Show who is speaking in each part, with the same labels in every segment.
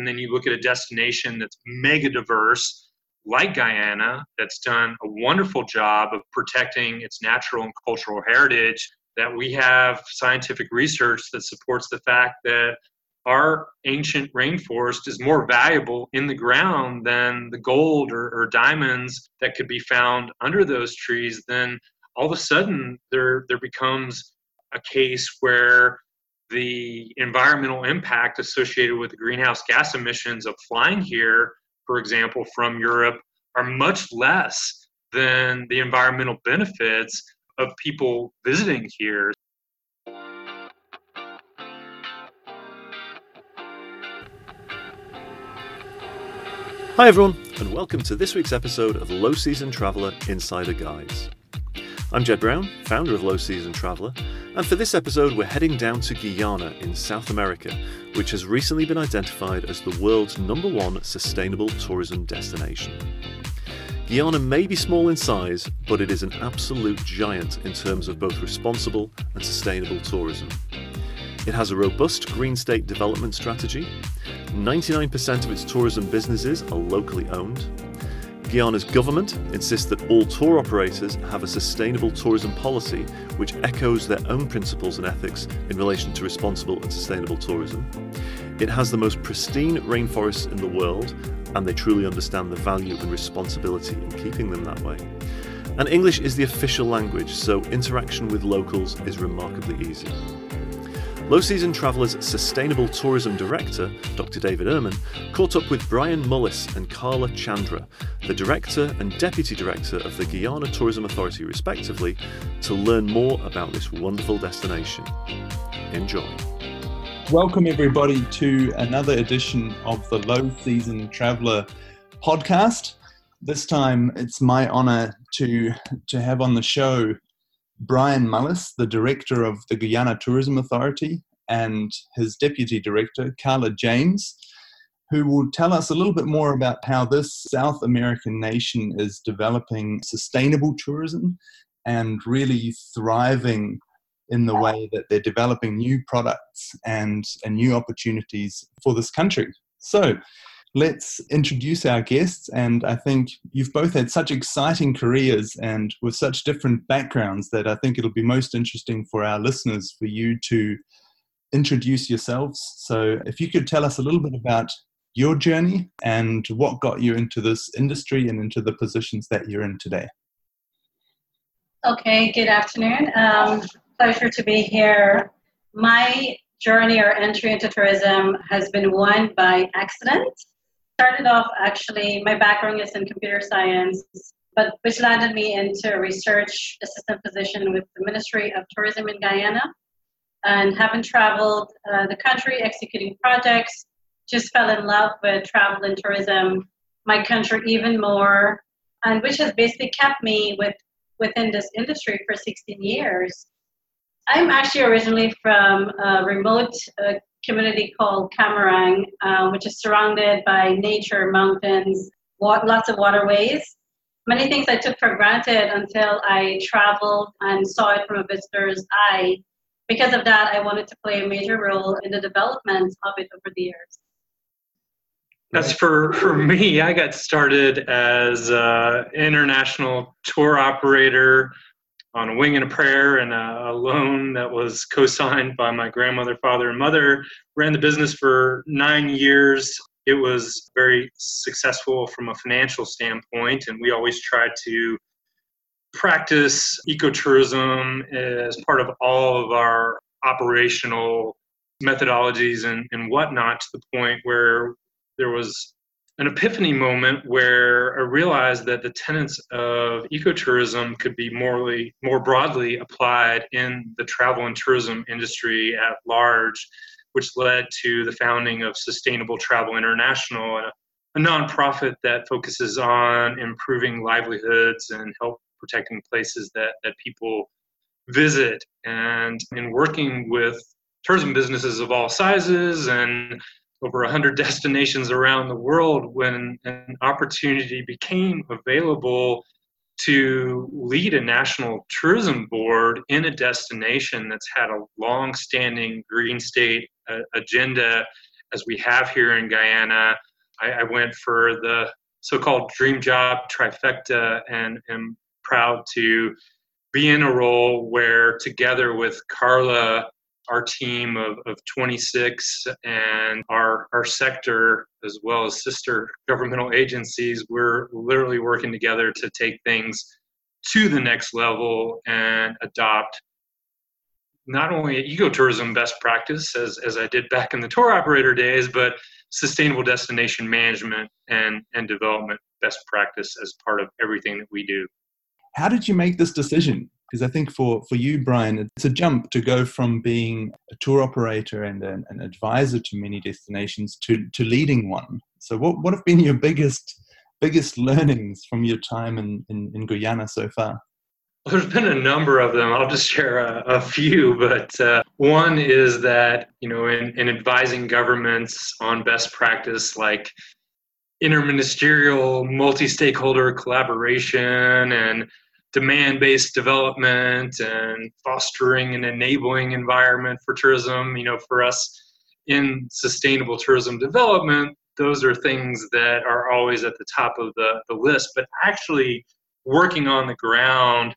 Speaker 1: and then you look at a destination that's mega diverse, like Guyana, that's done a wonderful job of protecting its natural and cultural heritage, that we have scientific research that supports the fact that our ancient rainforest is more valuable in the ground than the gold or, or, diamonds that could be found under those trees, then all of a sudden there there becomes a case where the environmental impact associated with the greenhouse gas emissions of flying here, for example, from Europe, are much less than the environmental benefits of people visiting here.
Speaker 2: Hi, everyone, and welcome to this week's episode of Low Season Traveller Insider Guides. I'm Jed Brown, founder of Low Season Traveller, and for this episode, we're heading down to Guyana in South America, which has recently been identified as the world's number one sustainable tourism destination. Guyana may be small in size, but it is an absolute giant in terms of both responsible and sustainable tourism. It has a robust green state development strategy. 99% of its tourism businesses are locally owned. Guyana's government insists that all tour operators have a sustainable tourism policy which echoes their own principles and ethics in relation to responsible and sustainable tourism. It has the most pristine rainforests in the world, and they truly understand the value and responsibility in keeping them that way. And English is the official language, so interaction with locals is remarkably easy. Low Season Traveller's Sustainable Tourism Director, Dr. David Ermen, caught up with Brian Mullis and Carla Chandra, the Director and Deputy Director of the Guyana Tourism Authority, respectively, to learn more about this wonderful destination. Enjoy.
Speaker 3: Welcome, everybody, to another edition of the Low Season Traveller podcast. This time, it's my honor to, to have on the show Brian Mullis, the director of the Guyana Tourism Authority, and his deputy director, Carla James, who will tell us a little bit more about how this South American nation is developing sustainable tourism and really thriving in the way that they're developing new products and, and new opportunities for this country. So, let's introduce our guests. And I think you've both had such exciting careers and with such different backgrounds that I think it'll be most interesting for our listeners for you to introduce yourselves. So, if you could tell us a little bit about your journey and what got you into this industry and into the positions that you're in today.
Speaker 4: Okay, good afternoon. Um, pleasure to be here. My journey or entry into tourism has been one by accident started off actually, my background is in computer science, but which landed me into a research assistant position with the Ministry of Tourism in Guyana. And having traveled uh, the country executing projects, just fell in love with travel and tourism, my country even more, and which has basically kept me with within this industry for 16 years. I'm actually originally from a remote uh, community called Kamarang, uh, which is surrounded by nature, mountains, wa- lots of waterways. Many things I took for granted until I traveled and saw it from a visitor's eye. Because of that, I wanted to play a major role in the development of it over the years.
Speaker 1: That's for, for me. I got started as an international tour operator on a wing and a prayer and a, a loan that was co-signed by my grandmother, father, and mother. Ran the business for nine years. It was very successful from a financial standpoint, and we always tried to practice ecotourism as part of all of our operational methodologies and, and whatnot to the point where there was an epiphany moment where I realized that the tenets of ecotourism could be morely, more broadly applied in the travel and tourism industry at large, which led to the founding of Sustainable Travel International, a, a nonprofit that focuses on improving livelihoods and help protecting places that, that people visit. And in working with tourism businesses of all sizes and over 100 destinations around the world when an opportunity became available to lead a national tourism board in a destination that's had a long standing green state uh, agenda as we have here in Guyana. I, I went for the so-called dream job trifecta and am proud to be in a role where together with Carla our team of, of 26 and our, our sector, as well as sister governmental agencies, we're literally working together to take things to the next level and adopt not only ecotourism best practice, as, as I did back in the tour operator days, but sustainable destination management and, and development best practice as part of everything that we do.
Speaker 3: How did you make this decision? Because I think for, for you, Brian, it's a jump to go from being a tour operator and an, an advisor to many destinations to, to leading one. So, what, what have been your biggest biggest learnings from your time in, in, in Guyana so far?
Speaker 1: There's been a number of them. I'll just share a, a few, but uh, one is that you know, in, in advising governments on best practice like interministerial, multi-stakeholder collaboration and demand-based development and fostering an enabling environment for tourism you know for us in sustainable tourism development those are things that are always at the top of the, the list but actually working on the ground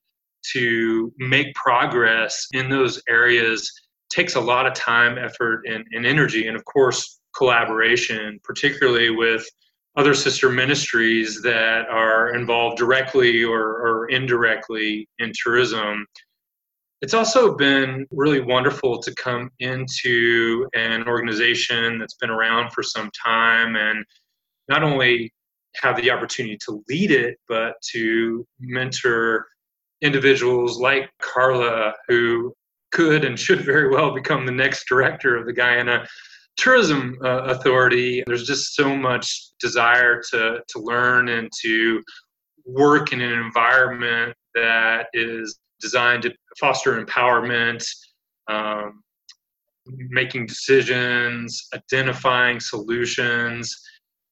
Speaker 1: to make progress in those areas takes a lot of time effort and, and energy and of course collaboration particularly with other sister ministries that are involved directly or, or indirectly in tourism. It's also been really wonderful to come into an organization that's been around for some time and not only have the opportunity to lead it, but to mentor individuals like Carla, who could and should very well become the next director of the Guyana tourism uh, authority there's just so much desire to to learn and to work in an environment that is designed to foster empowerment um, making decisions identifying solutions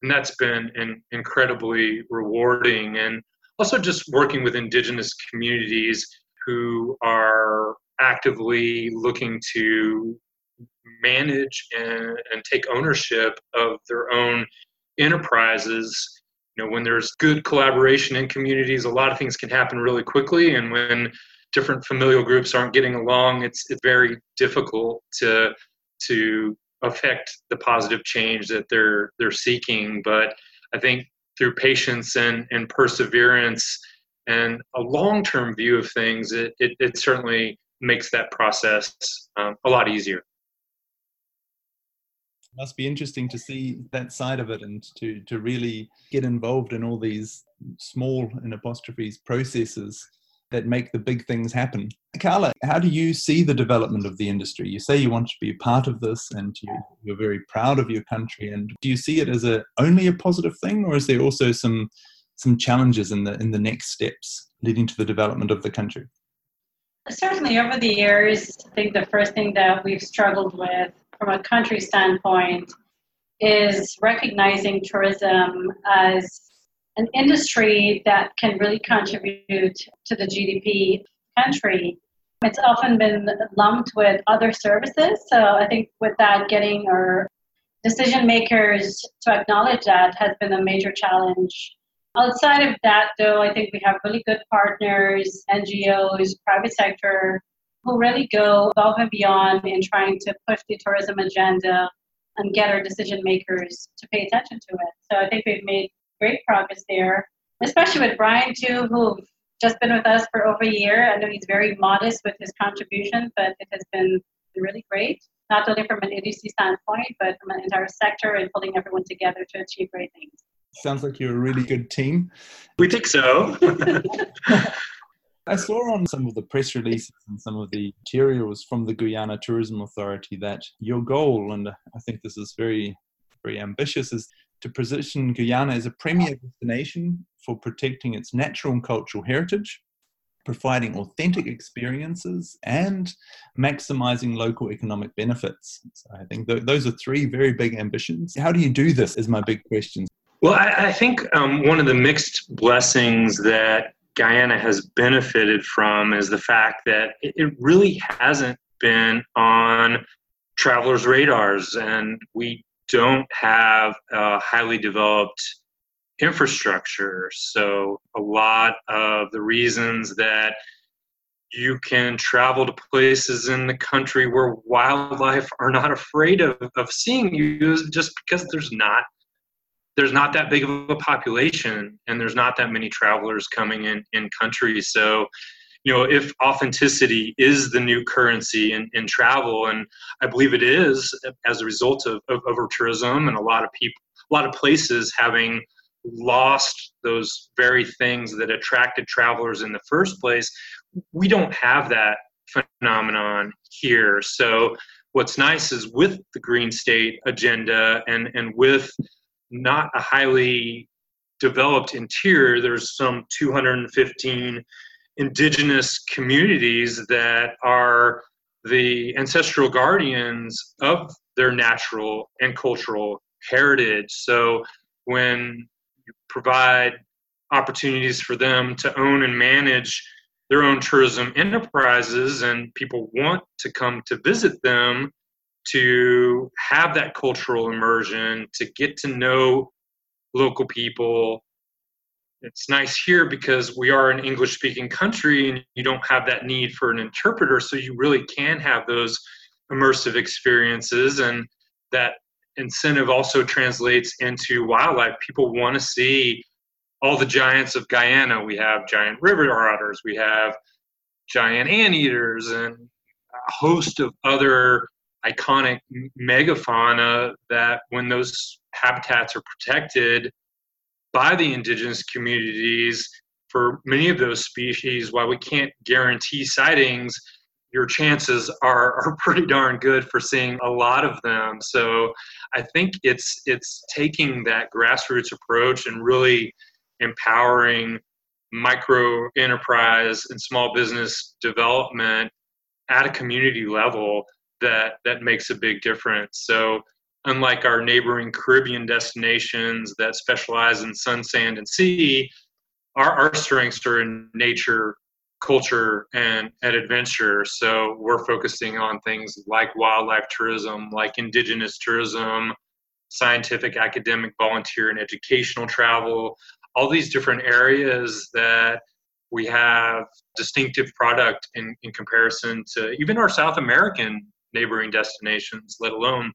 Speaker 1: and that's been an incredibly rewarding. And also just working with indigenous communities who are actively looking to manage and, and take ownership of their own enterprises. You know when there's good collaboration in communities a lot of things can happen really quickly and when different familial groups aren't getting along it's it's very difficult to to affect the positive change that they're they're seeking. But i think through patience and and perseverance and a long-term view of things it, it, it certainly makes that process um, a lot easier
Speaker 3: must be interesting to see that side of it and to to really get involved in all these small in apostrophes processes that make the big things happen. Carla, how do you see the development of the industry? You say you want to be a part of this and you, you're very proud of your country. And do you see it as a only a positive thing, or is there also some some challenges in the in the next steps leading to the development of the country?
Speaker 4: Certainly, over the years, I think the first thing that we've struggled with from a country standpoint is recognizing tourism as an industry that can really contribute to the GDP country. It's often been lumped with other services. So I think with that, getting our decision makers to acknowledge that has been a major challenge. Outside of that, though, I think we have really good partners, NGOs, private sector who really go above and beyond in trying to push the tourism agenda and get our decision makers to pay attention to it. So I think we've made great progress there, especially with Brian too, who just been with us for over a year. I know he's very modest with his contribution, but it has been really great, not only from an industry standpoint, but from an entire sector and pulling everyone together to achieve great things.
Speaker 3: Sounds like you're a really good team.
Speaker 1: We think so.
Speaker 3: I saw on some of the press releases and some of the materials from the Guyana Tourism Authority that your goal, and I think this is very, very ambitious, is to position Guyana as a premier destination for protecting its natural and cultural heritage, providing authentic experiences, and maximizing local economic benefits. So I think th- those are three very big ambitions. How do you do this? Is my big question.
Speaker 1: Well, I, I think um, one of the mixed blessings that Guyana has benefited from is the fact that it really hasn't been on travelers' radars, and we don't have a highly developed infrastructure. So, a lot of the reasons that you can travel to places in the country where wildlife are not afraid of, of seeing you is just because there's not there's not that big of a population and there's not that many travelers coming in in country. So you know if authenticity is the new currency in, in travel and i believe it is as a result of, of over tourism and a lot of people a lot of places having lost those very things that attracted travelers in the first place we don't have that phenomenon here. So what's nice is with the green state agenda and and with not a highly developed interior there's some 215 indigenous communities that are the ancestral guardians of their natural and cultural heritage. So when you provide opportunities for them to own and manage their own tourism enterprises and people want to come to visit them to have that cultural immersion to get to know local people it's nice here because we are an English speaking country and you don't have that need for an interpreter. So you really can have those immersive experiences. And that incentive also translates into wildlife. People want to see all the giants of Guyana. We have giant river otters, we have giant anteaters, and a host of other iconic megafauna that when those habitats are protected by the indigenous communities for many of those species, while we can't guarantee sightings, your chances are, are pretty darn good for seeing a lot of them. So I think it's it's taking that grassroots approach and really empowering micro enterprise and small business development at a community level that that makes a big difference. So unlike our neighboring Caribbean destinations that specialize in sun, sand, and sea, our, our strengths are in nature, culture, and, and adventure. So we're focusing on things like wildlife tourism, like indigenous tourism, scientific, academic, volunteer, and educational travel, all these different areas that we have distinctive product in, in comparison to even our South American neighboring destinations, let alone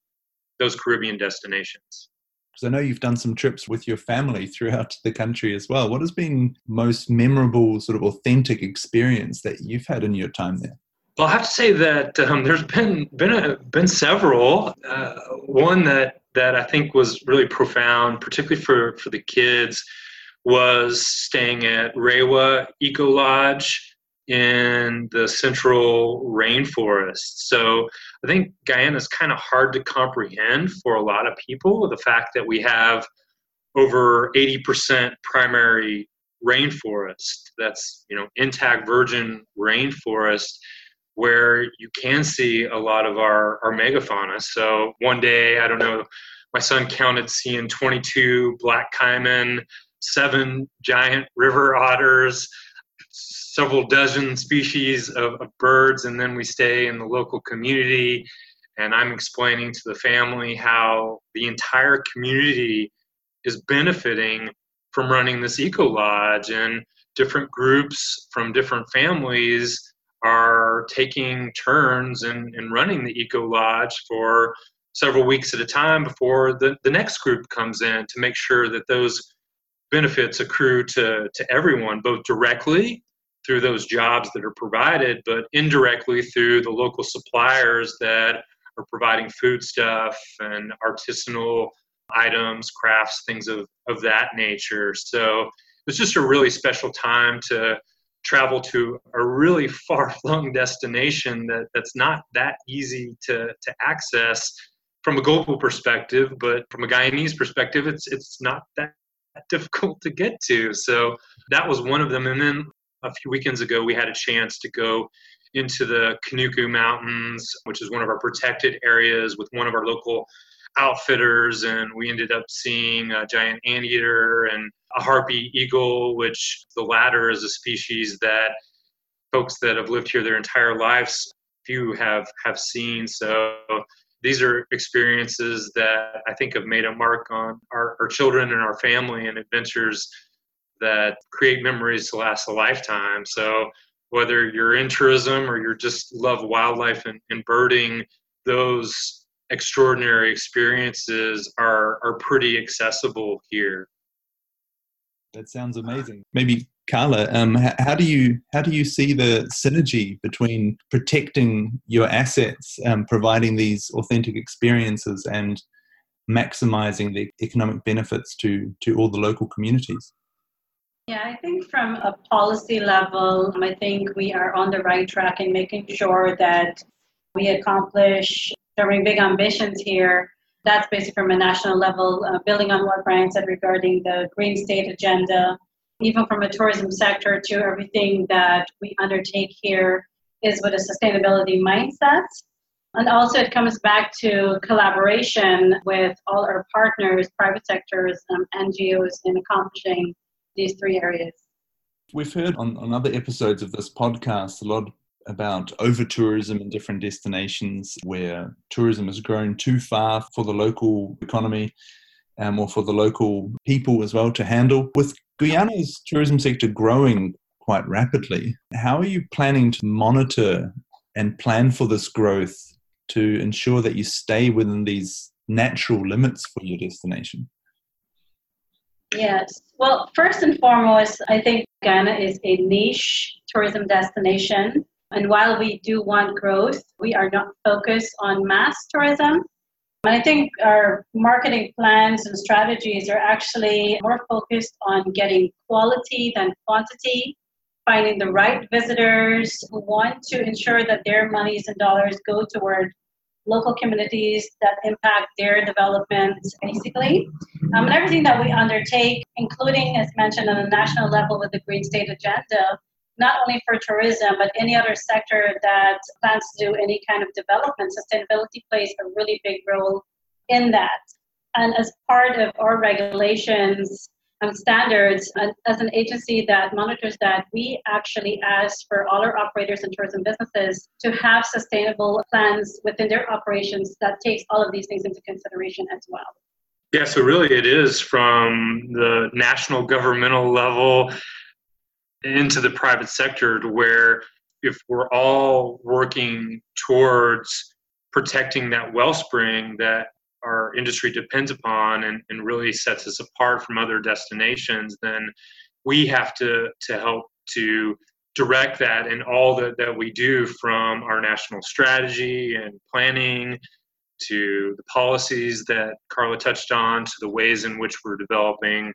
Speaker 1: those Caribbean destinations.
Speaker 3: Because I know you've done some trips with your family throughout the country as well. What has been most memorable, sort of authentic experience that you've had in your time there?
Speaker 1: Well, I have to say that um, there's been been a, been several. Uh, one that that I think was really profound, particularly for for the kids, was staying at Rewa Eco Lodge in the central rainforest. So I think Guyana is kind of hard to comprehend for a lot of people. The fact that we have over 80% primary rainforest, that's you know intact virgin rainforest, where you can see a lot of our, our megafauna. So one day, I don't know, my son counted seeing 22 black caiman, seven giant river otters, several dozen species of, of, birds, and then we stay in the local community. And I'm explaining to the family how the entire community is benefiting from running this eco lodge, and different groups from different families are taking turns in, in running the eco lodge for several weeks at a time before the, the next group comes in to make sure that those benefits accrue to, to everyone, both directly through those jobs that are provided, but indirectly through the local suppliers that are providing food stuff and artisanal items, crafts, things of, of that nature. So it's just a really special time to travel to a really far flung destination that, that's not that easy to, to access from a global perspective, but from a Guyanese perspective, it's it's not that difficult to get to. So that was one of them. And then a few weekends ago, we had a chance to go into the Kanuku Mountains, which is one of our protected areas, with one of our local outfitters, and we ended up seeing a giant anteater and a harpy eagle, which the latter is a species that folks that have lived here their entire lives few have have seen. So these are experiences that I think have made a mark on our, our children and our family and adventures that create memories to last a lifetime. So whether you're in tourism or you're just love wildlife and, and birding, those extraordinary experiences are are pretty accessible here.
Speaker 3: That sounds amazing. Maybe Carla, um, how do you how do you see the synergy between protecting your assets, um, providing these authentic experiences, and maximizing the economic benefits to to all the local communities?
Speaker 4: Yeah, I think from a policy level, I think we are on the right track in making sure that we accomplish having big ambitions here. That's basically from a national level, uh, building on what Brian said regarding the green state agenda, even from a tourism sector to everything that we undertake here is with a sustainability mindset. And also, it comes back to collaboration with all our partners, private sectors, um, NGOs, in accomplishing these three areas.
Speaker 3: We've heard on, on other episodes of this podcast a lot about over tourism in different destinations where tourism has grown too far for the local economy um, or for the local people as well to handle. With Guyana's tourism sector growing quite rapidly, how are you planning to monitor and plan for this growth to ensure that you stay within these natural limits for your destination?
Speaker 4: Yes. Well, first and foremost, I think Guyana is a niche tourism destination. And while we do want growth, we are not focused on mass tourism. And I think our marketing plans and strategies are actually more focused on getting quality than quantity, finding the right visitors who want to ensure that their monies and dollars go toward local communities that impact their development, basically. Um, and everything that we undertake, including, as mentioned, on a national level with the Green State Agenda, not only for tourism, but any other sector that plans to do any kind of development, sustainability plays a really big role in that. And as part of our regulations and standards, and as an agency that monitors that, we actually ask for all our operators and tourism businesses to have sustainable plans within their operations that takes all of these things into consideration as well.
Speaker 1: Yeah, so really it is from the national governmental level into the private sector to where if we're all working towards protecting that wellspring that our industry depends upon and, and really sets us apart from other destinations, then we have to, to help to direct that in all that, that we do from our national strategy and planning to the policies that Carla touched on to the ways in which we're developing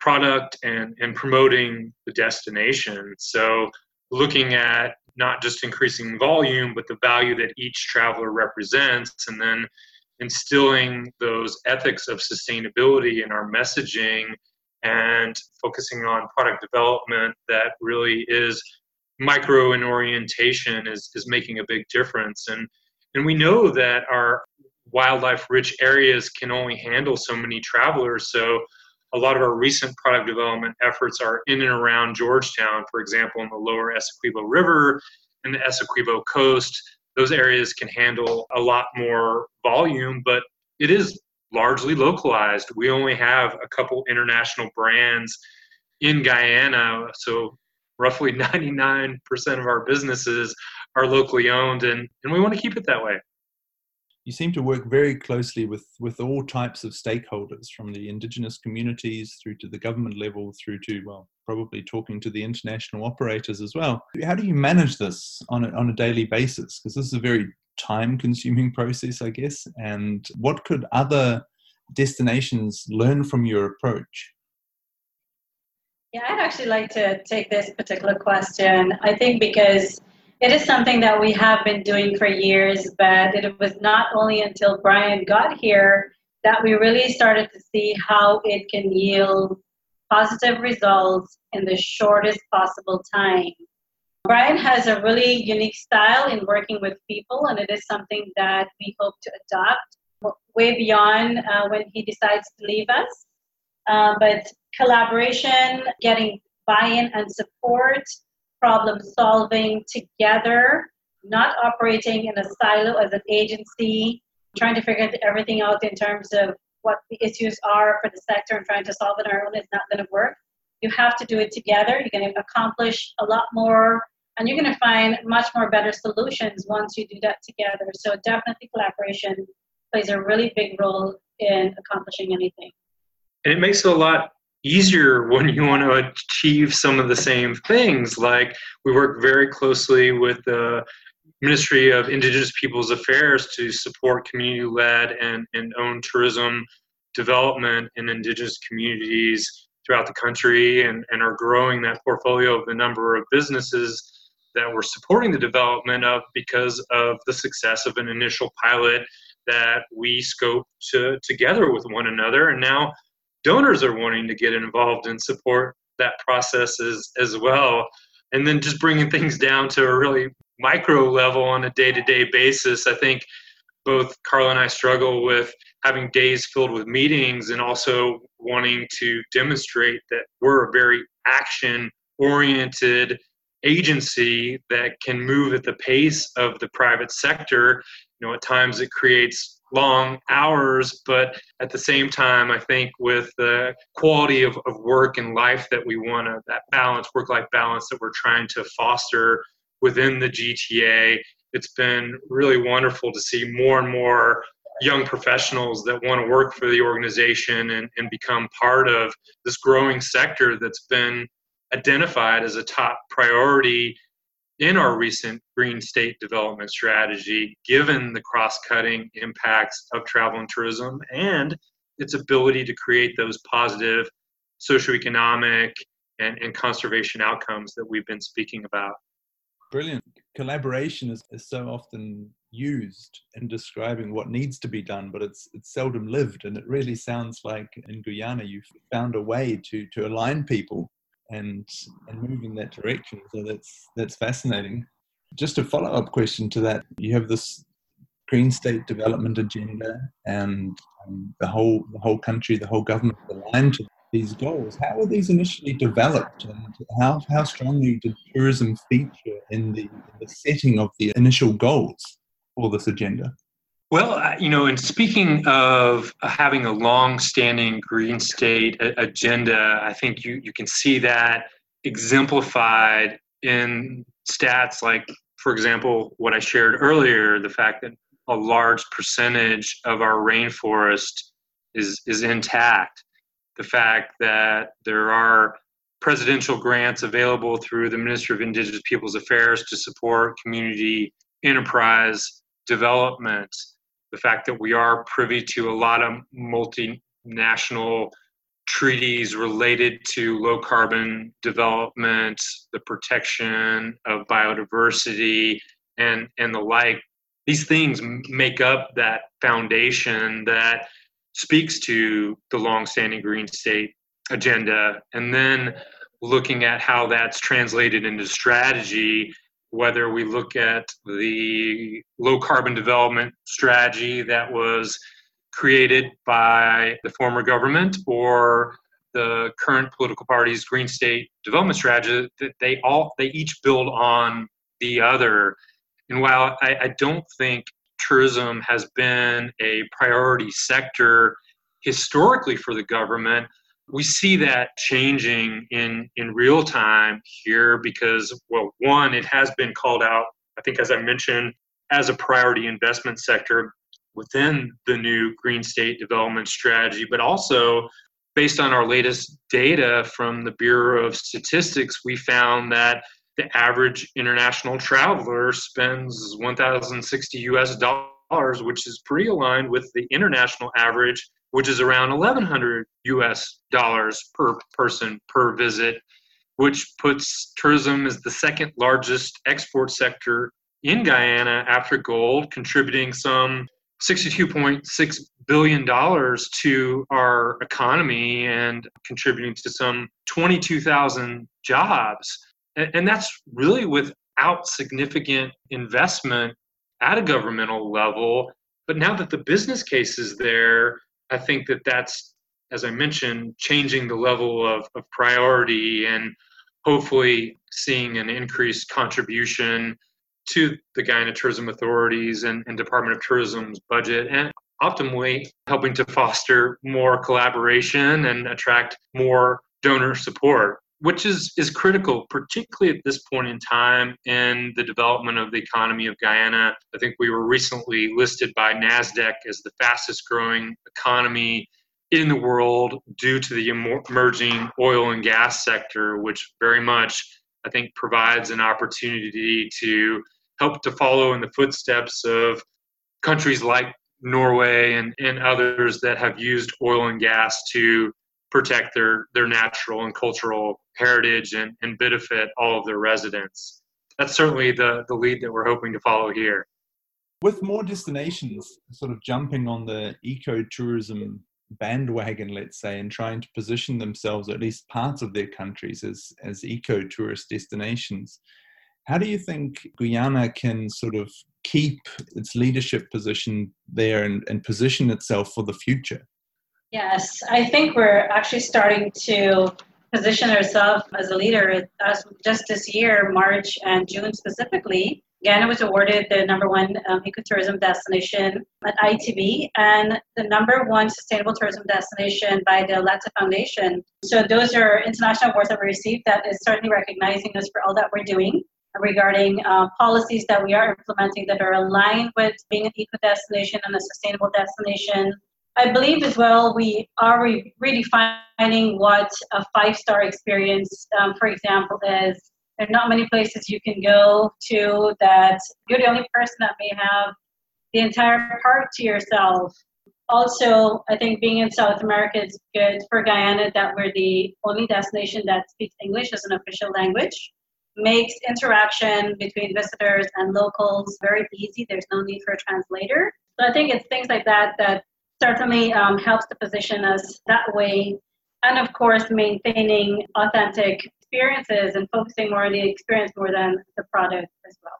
Speaker 1: product and, and promoting the destination. So, looking at not just increasing volume, but the value that each traveler represents, and then instilling those ethics of sustainability in our messaging and focusing on product development that really is micro in orientation is, is making a big difference. And, and we know that our wildlife rich areas can only handle so many travelers. So a lot of our recent product development efforts are in and around Georgetown, for example, in the lower Essequibo River and the Essequibo coast. Those areas can handle a lot more volume, but it is largely localized. We only have a couple international brands in Guyana, so roughly 99% of our businesses are locally owned, and, and we want to keep it that way
Speaker 3: you seem to work very closely with, with all types of stakeholders, from the indigenous communities through to the government level, through to, well, probably talking to the international operators as well. How do you manage this on a, on a daily basis? Because this is a very time consuming process, I guess. And what could other destinations learn from your approach?
Speaker 4: Yeah, I'd actually like to take this particular question. I think because it is something that we have been doing for years, but it was not only until Brian got here that we really started to see how it can yield positive results in the shortest possible time. Brian has a really unique style in working with people, and it is something that we hope to adopt way beyond uh, when he decides to leave us. Uh, but collaboration, getting buy in and support, problem solving together, not operating in a silo as an agency, trying to figure everything out in terms of what the issues are for the sector and trying to solve it on our own is not going to work. You have to do it together. You're going to accomplish a lot more and you're going to find much more better solutions once you do that together. So definitely collaboration plays a really big role in accomplishing anything.
Speaker 1: And it makes it a lot easier when you want to achieve some of the same things. Like we work very closely with the Ministry of Indigenous Peoples Affairs to support community led and, and owned tourism development in indigenous communities throughout the country and, and are growing that portfolio of the number of businesses that we're supporting the development of because of the success of an initial pilot that we scoped to, together with one another. And now donors are wanting to get involved and support that process as, as well. And then just bringing things down to a really micro level on a day to day basis. I think both Carla and I struggle with having days filled with meetings and also wanting to demonstrate that we're a very action oriented agency that can move at the pace of the private sector. You know, at times it creates long hours, but at the same time, I think with the quality of, of work and life that we want to, that balance, work life balance that we're trying to foster within the GTA, it's been really wonderful to see more and more young professionals that want to work for the organization and, and become part of this growing sector that's been identified as a top priority in our recent green state development strategy, given the cross cutting impacts of travel and tourism and its ability to create those positive socioeconomic and, and conservation outcomes that we've been speaking about.
Speaker 3: Brilliant. Collaboration is, is so often used in describing what needs to be done, but it's it's seldom lived. And it really sounds like in Guyana you've found a way to to align people and and move in that direction. So that's that's fascinating. Just a follow up question to that: you have this green state development agenda, and um, the whole the whole country, the whole government aligned to these goals. How were these initially developed, and how how strongly did tourism feature in the, in the setting of the initial goals for this agenda?
Speaker 1: Well, uh, you know, and speaking of having a long-standing green state agenda, I think you, you can see that exemplified in stats like, for example, what I shared earlier, the fact that a large percentage of our rainforest is, is intact. The fact that there are presidential grants available through the Ministry of Indigenous Peoples Affairs to support community enterprise development the fact that we are privy to a lot of multinational treaties related to low carbon development, the protection of biodiversity, and, and the like. These things make up that foundation that speaks to the long-standing green state agenda. And then looking at how that's translated into strategy whether we look at the low carbon development strategy that was created by the former government or the current political party's green state development strategy that they all they each build on the other. And while I, I don't think tourism has been a priority sector historically for the government we see that changing in in real time here because well one it has been called out i think as i mentioned as a priority investment sector within the new green state development strategy but also based on our latest data from the bureau of statistics we found that the average international traveler spends 1060 us dollars which is pretty aligned with the international average which is around 1100 US dollars per person per visit, which puts tourism as the second largest export sector in Guyana after gold, contributing some $62.6 billion to our economy and contributing to some 22,000 jobs. And that's really without significant investment at a governmental level. But now that the business case is there, I think that that's, as I mentioned, changing the level of, of priority and hopefully seeing an increased contribution to the Guyana Tourism Authorities and, and Department of Tourism's budget and optimally helping to foster more collaboration and attract more donor support which is, is critical, particularly at this point in time in the development of the economy of Guyana. I think we were recently listed by NASDAQ as the fastest growing economy in the world due to the emerging oil and gas sector, which very much, I think, provides an opportunity to help to follow in the footsteps of countries like Norway and, and others that have used oil and gas to protect their, their natural and cultural heritage and, and benefit all of their residents. That's certainly the, the lead that we're hoping to follow here.
Speaker 3: With more destinations sort of jumping on the ecotourism bandwagon, let's say, and trying to position themselves, at least parts of their countries, as, as eco tourist destinations, how do you think Guyana can sort of keep its leadership position there and, and position itself for the future?
Speaker 4: Yes, I think we're actually starting to position ourselves as a leader. As just this year, March and June specifically, Guyana was awarded the number one um, ecotourism destination at ITB and the number one sustainable tourism destination by the Letta Foundation. So those are international awards that we received that is certainly recognizing us for all that we're doing regarding uh, policies that we are implementing that are aligned with being an eco destination and a sustainable destination I believe as well we are re- redefining what a five star experience, um, for example, is. There are not many places you can go to that you're the only person that may have the entire park to yourself. Also, I think being in South America is good for Guyana that we're the only destination that speaks English as an official language. Makes interaction between visitors and locals very easy. There's no need for a translator. So I think it's things like that that certainly um, helps to position us that way. And of course, maintaining authentic experiences and focusing more on the experience more than the product as well.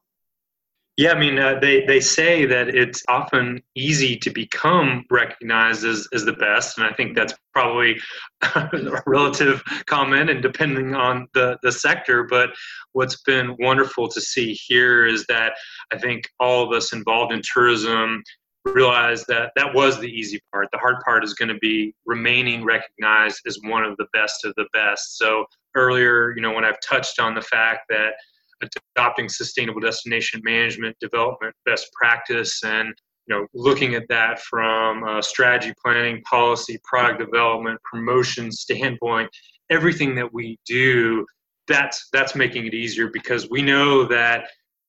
Speaker 1: Yeah, I mean, uh, they, they say that it's often easy to become recognized as, as the best, and I think that's probably a relative comment and depending on the, the sector. But what's been wonderful to see here is that I think all of us involved in tourism realize that that was the easy part. The hard part is going to be remaining recognized as one of the best of the best. So earlier, you know, when I've touched on the fact that adopting sustainable destination management development best practice and you know looking at that from strategy planning policy product development promotion standpoint everything that we do that's that's making it easier because we know that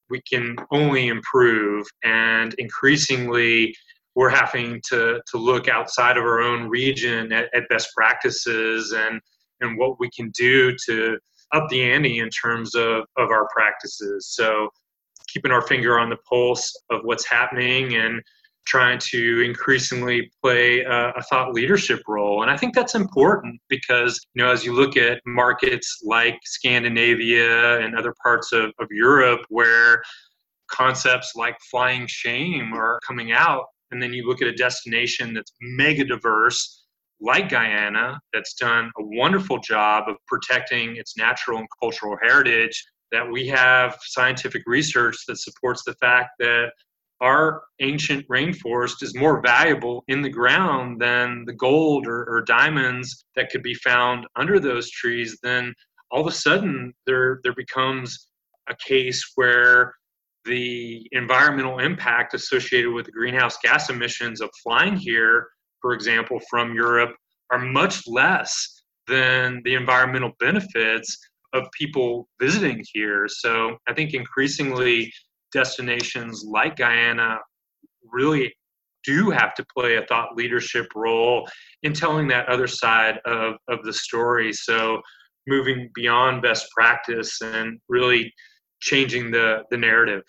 Speaker 1: we can only improve and increasingly we're having to, to look outside of our own region at, at best practices and, and what we can do to up the ante in terms of, of our practices. So keeping our finger on the pulse of what's happening and trying to increasingly play a, a, thought leadership role. And I think that's important because, you know, as you look at markets like Scandinavia and other parts of, of Europe where concepts like flying shame are coming out, and then you look at a destination that's mega diverse like Guyana, that's done a wonderful job of protecting its natural and cultural heritage, that we have scientific research that supports the fact that our ancient rainforest is more valuable in the ground than the gold or, or, diamonds that could be found under those trees, then all of a sudden there there becomes a case where the environmental impact associated with the greenhouse gas emissions of flying here, for example, from Europe, are much less than the environmental benefits of people visiting here. So I think increasingly destinations like Guyana really do have to play a thought leadership role in telling that other side of, of the story. So moving beyond best practice and really changing the, the narrative.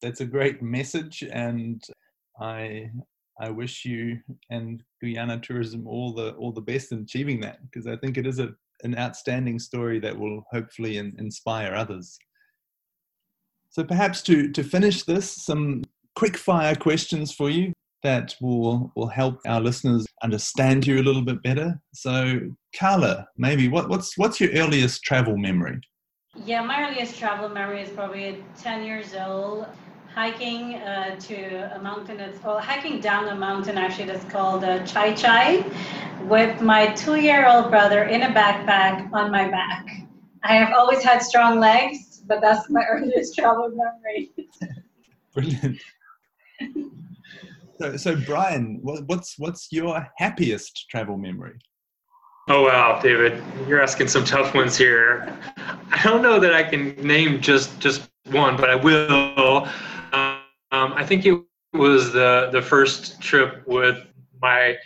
Speaker 3: That's a great message and I I wish you and Guyana Tourism all the all the best in achieving that because I think it is a, an outstanding story that will hopefully in, inspire others. So perhaps to, to finish this, some quick fire questions for you that will, will help our listeners understand you a little bit better. So Carla, maybe what, what's, what's your earliest travel memory?
Speaker 4: Yeah, my earliest travel memory is probably 10 years old, hiking uh, to a mountain that's, well, hiking down a mountain actually that's called uh, Chai Chai with my two year old brother in a backpack on my back. I have always had strong legs, but that's my earliest travel memory.
Speaker 3: Brilliant. so, so Brian, what, what's what's your happiest travel memory?
Speaker 1: Oh wow, David, you're asking some tough ones here. I don't know that I can name just just one, but I will. Um, I think it was the the first trip with my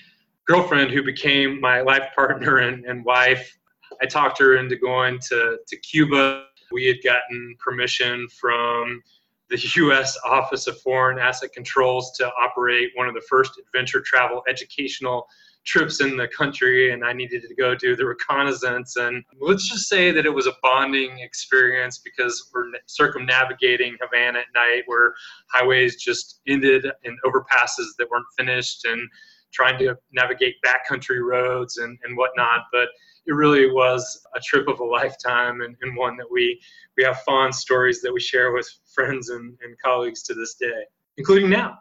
Speaker 1: girlfriend, who became my life partner and, and wife. I talked her into going to to Cuba. We had gotten permission from the U.S. Office of Foreign Asset Controls to operate one of the first adventure travel educational trips in the country and I needed to go do the reconnaissance. And let's just say that it was a bonding experience because we're circumnavigating Havana at night where highways just ended in overpasses that weren't finished and trying to navigate backcountry roads and, and whatnot. But it really was a trip of a lifetime and, and one that we, we have fond stories that we share with friends and, and colleagues to this day, including now.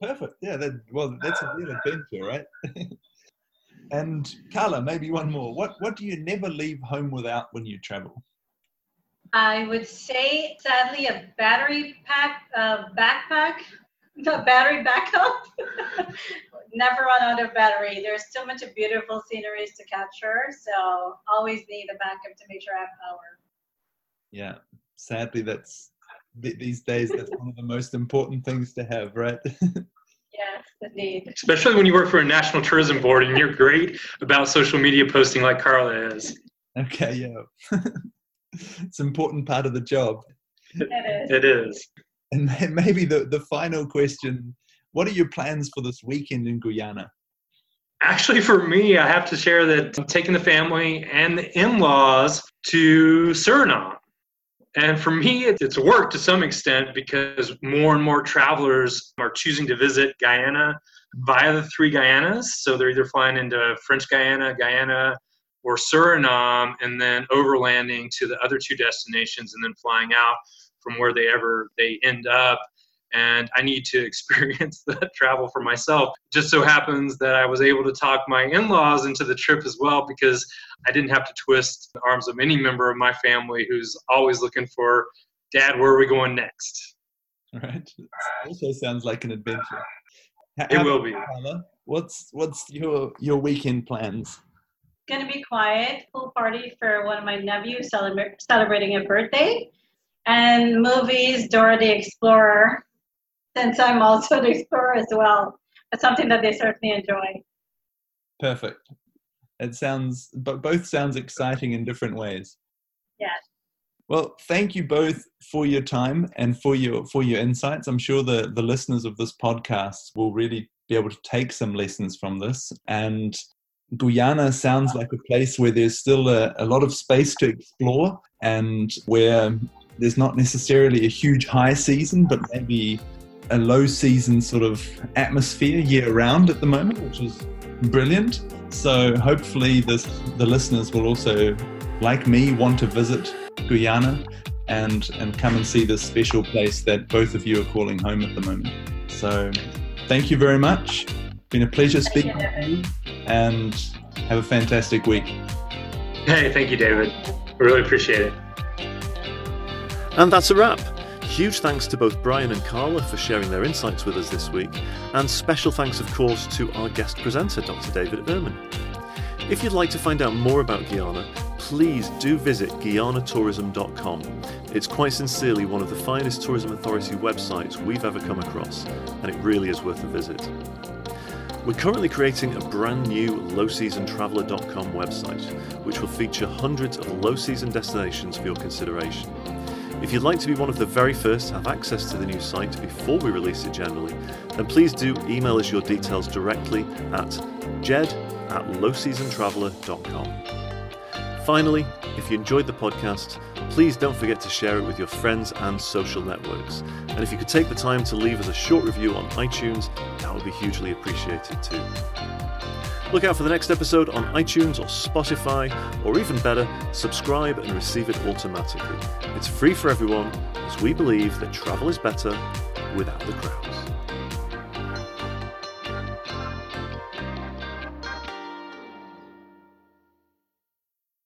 Speaker 3: Perfect. Yeah. That, well, that's a real adventure, right? and Carla, maybe one more. What What do you never leave home without when you travel?
Speaker 4: I would say, sadly, a battery pack, uh, backpack, a battery backup. never run out of battery. There's so much of beautiful sceneries to capture, so always need a backup to make sure I have power.
Speaker 3: Yeah. Sadly, that's these days that's one of the most important things to have, right?
Speaker 4: yes, indeed.
Speaker 1: Especially when you work for a national tourism board and you're great about social media posting like Carla is.
Speaker 3: Okay, yeah. it's an important part of the job.
Speaker 4: It is.
Speaker 1: It is.
Speaker 3: And maybe the, the final question what are your plans for this weekend in Guyana?
Speaker 1: Actually, for me, I have to share that I'm taking the family and the in laws to Suriname. And for me, it's work to some extent because more and more travelers are choosing to visit Guyana via the three Guyanas. So they're either flying into French Guiana, Guyana, or Suriname, and then overlanding to the other two destinations, and then flying out from where they ever they end up and I need to experience that travel for myself. Just so happens that I was able to talk my in laws into the trip as well because I didn't have to twist the arms of any member of my family who's always looking for, Dad, where are we going next?
Speaker 3: Right. Also sounds like an adventure.
Speaker 1: It will be.
Speaker 3: What's what's your your weekend plans?
Speaker 4: Gonna be quiet, pool party for one of my nephews celebrating a birthday, and movies. Dora the Explorer since I'm also an explorer as well. It's something that they certainly enjoy.
Speaker 3: Perfect. It sounds, but both sounds exciting in different ways.
Speaker 4: Yes.
Speaker 3: Well, thank you both for your time and for your for your insights. I'm sure the the listeners of this podcast will really be able to take some lessons from this. And Guyana sounds like a place where there's still a, a lot of space to explore and where there's not necessarily a huge high season, but maybe a low season sort of atmosphere year round at the moment, which is brilliant. So hopefully this, the listeners will also, like me, want to visit Guyana and and come and see this special place that both of you are calling home at the moment. So thank you very much. Been a pleasure speaking with you and have a fantastic week.
Speaker 1: Hey, thank you, David. We really appreciate it.
Speaker 2: And that's a wrap. Huge thanks to both Brian and Carla for sharing their insights with us this week, and special thanks, of course, to our guest presenter, Dr. David Ermen. If you'd like to find out more about Guyana, please do visit guyanatourism.com. It's quite sincerely one of the finest tourism authority websites we've ever come across, and it really is worth a visit. We're currently creating a brand new lowseasontraveller.com website, which will feature hundreds of low season destinations for your consideration. If you'd like to be one of the very first to have access to the new site before we release it generally, then please do email us your details directly at jed at lowseasontraveller.com. Finally, if you enjoyed the podcast, please don't forget to share it with your friends and social networks. And if you could take the time to leave us a short review on iTunes, that would be hugely appreciated too. Look out for the next episode on iTunes or Spotify, or even better, subscribe and receive it automatically. It's free for everyone, as we believe that travel is better without the crowds.